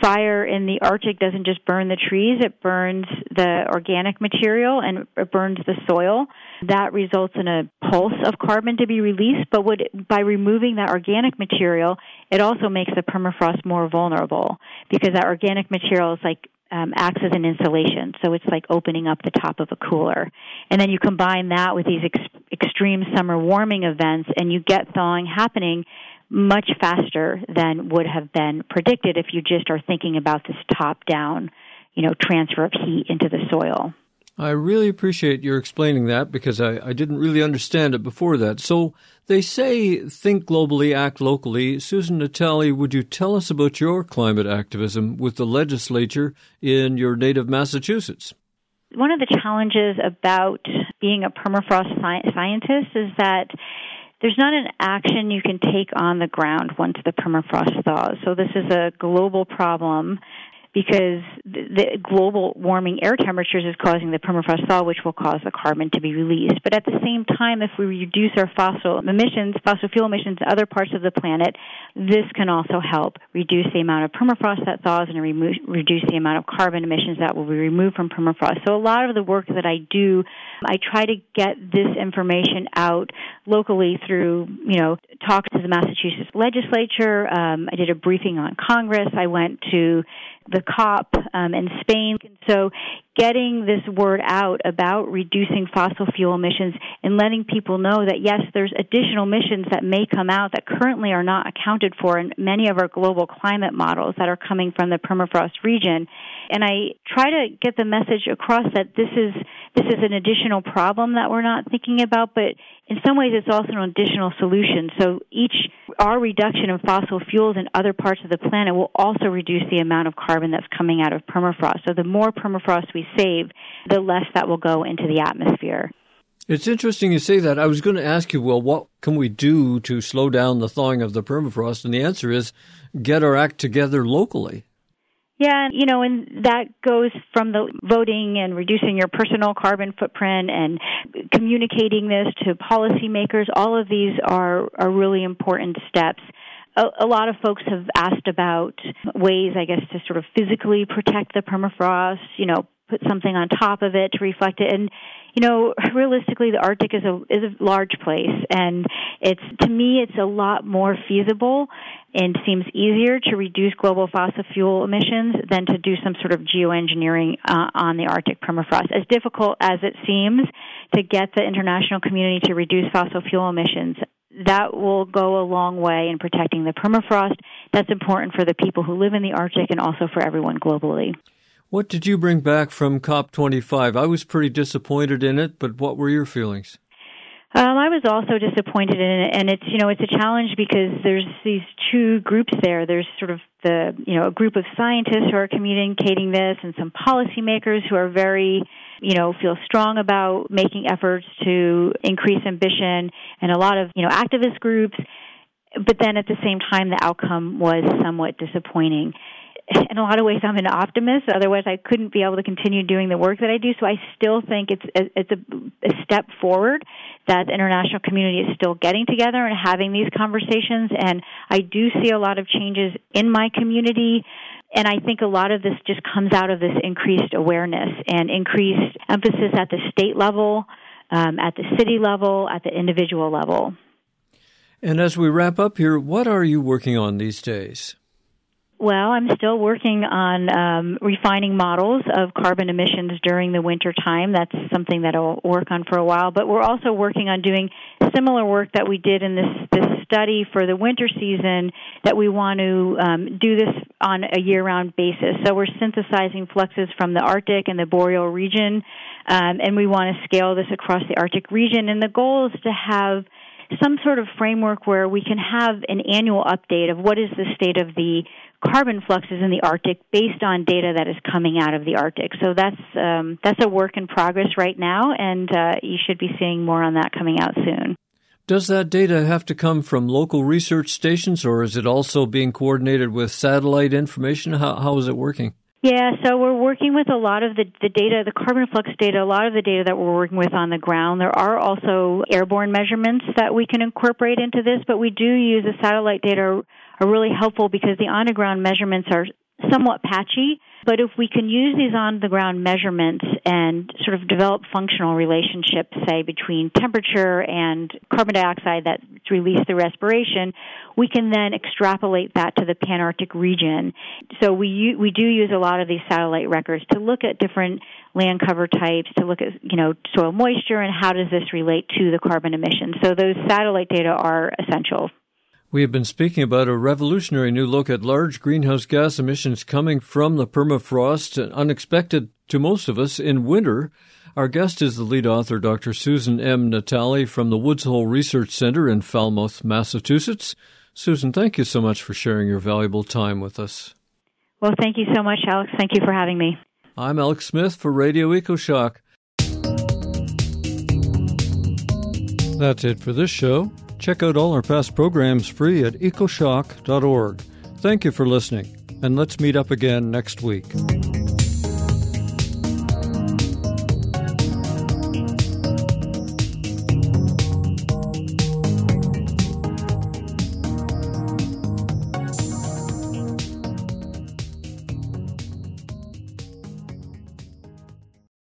fire in the Arctic doesn't just burn the trees, it burns the organic material and it burns the soil. That results in a pulse of carbon to be released, but would, by removing that organic material, it also makes the permafrost more vulnerable because that organic material is like um, acts as an insulation. So it's like opening up the top of a cooler. And then you combine that with these ex- extreme summer warming events, and you get thawing happening much faster than would have been predicted if you just are thinking about this top down, you know, transfer of heat into the soil. I really appreciate your explaining that because I, I didn't really understand it before that. So they say think globally, act locally. Susan Natali, would you tell us about your climate activism with the legislature in your native Massachusetts? One of the challenges about being a permafrost sci- scientist is that there's not an action you can take on the ground once the permafrost thaws. So this is a global problem because the global warming air temperatures is causing the permafrost thaw, which will cause the carbon to be released. But at the same time, if we reduce our fossil emissions, fossil fuel emissions in other parts of the planet, this can also help reduce the amount of permafrost that thaws and remo- reduce the amount of carbon emissions that will be removed from permafrost. So a lot of the work that I do, I try to get this information out locally through, you know, talks to the Massachusetts legislature. Um, I did a briefing on Congress. I went to the COP um, in Spain. And so getting this word out about reducing fossil fuel emissions and letting people know that yes, there's additional emissions that may come out that currently are not accounted for in many of our global climate models that are coming from the permafrost region. And I try to get the message across that this is this is an additional problem that we're not thinking about, but in some ways it's also an additional solution. So each our reduction of fossil fuels in other parts of the planet will also reduce the amount of carbon that's coming out of permafrost. So the more permafrost we save, the less that will go into the atmosphere. It's interesting you say that. I was going to ask you, well, what can we do to slow down the thawing of the permafrost? And the answer is get our act together locally. Yeah, you know, and that goes from the voting and reducing your personal carbon footprint and communicating this to policymakers. All of these are, are really important steps. A, a lot of folks have asked about ways, I guess, to sort of physically protect the permafrost, you know, put something on top of it to reflect it. And you know, realistically, the Arctic is a is a large place, and it's to me, it's a lot more feasible and seems easier to reduce global fossil fuel emissions than to do some sort of geoengineering uh, on the Arctic permafrost. As difficult as it seems to get the international community to reduce fossil fuel emissions, that will go a long way in protecting the permafrost. That's important for the people who live in the Arctic and also for everyone globally. What did you bring back from COP25? I was pretty disappointed in it, but what were your feelings? Um, I was also disappointed in it, and it's you know it's a challenge because there's these two groups there. There's sort of the you know a group of scientists who are communicating this, and some policymakers who are very you know feel strong about making efforts to increase ambition, and a lot of you know activist groups. But then at the same time, the outcome was somewhat disappointing in a lot of ways I'm an optimist. Otherwise, I couldn't be able to continue doing the work that I do. So I still think it's it's a, a step forward that the international community is still getting together and having these conversations. And I do see a lot of changes in my community. And I think a lot of this just comes out of this increased awareness and increased emphasis at the state level, um, at the city level, at the individual level. And as we wrap up here, what are you working on these days? Well, I'm still working on um, refining models of carbon emissions during the winter time. That's something that I'll work on for a while. But we're also working on doing similar work that we did in this this study for the winter season. That we want to um, do this on a year-round basis. So we're synthesizing fluxes from the Arctic and the boreal region, um, and we want to scale this across the Arctic region. And the goal is to have some sort of framework where we can have an annual update of what is the state of the carbon fluxes in the Arctic based on data that is coming out of the Arctic. So that's um, that's a work in progress right now, and uh, you should be seeing more on that coming out soon. Does that data have to come from local research stations, or is it also being coordinated with satellite information? How, how is it working? Yeah, so we're working with a lot of the, the data, the carbon flux data, a lot of the data that we're working with on the ground. There are also airborne measurements that we can incorporate into this, but we do use the satellite data are really helpful because the on the ground measurements are somewhat patchy. But if we can use these on the ground measurements and sort of develop functional relationships, say, between temperature and carbon dioxide that's released through respiration, we can then extrapolate that to the Panarctic region. So we, we do use a lot of these satellite records to look at different land cover types, to look at, you know, soil moisture and how does this relate to the carbon emissions. So those satellite data are essential. We have been speaking about a revolutionary new look at large greenhouse gas emissions coming from the permafrost, unexpected to most of us in winter. Our guest is the lead author, Dr. Susan M. Natali from the Woods Hole Research Center in Falmouth, Massachusetts. Susan, thank you so much for sharing your valuable time with us. Well, thank you so much, Alex. Thank you for having me. I'm Alex Smith for Radio EcoShock. That's it for this show. Check out all our past programs free at ecoshock.org. Thank you for listening, and let's meet up again next week.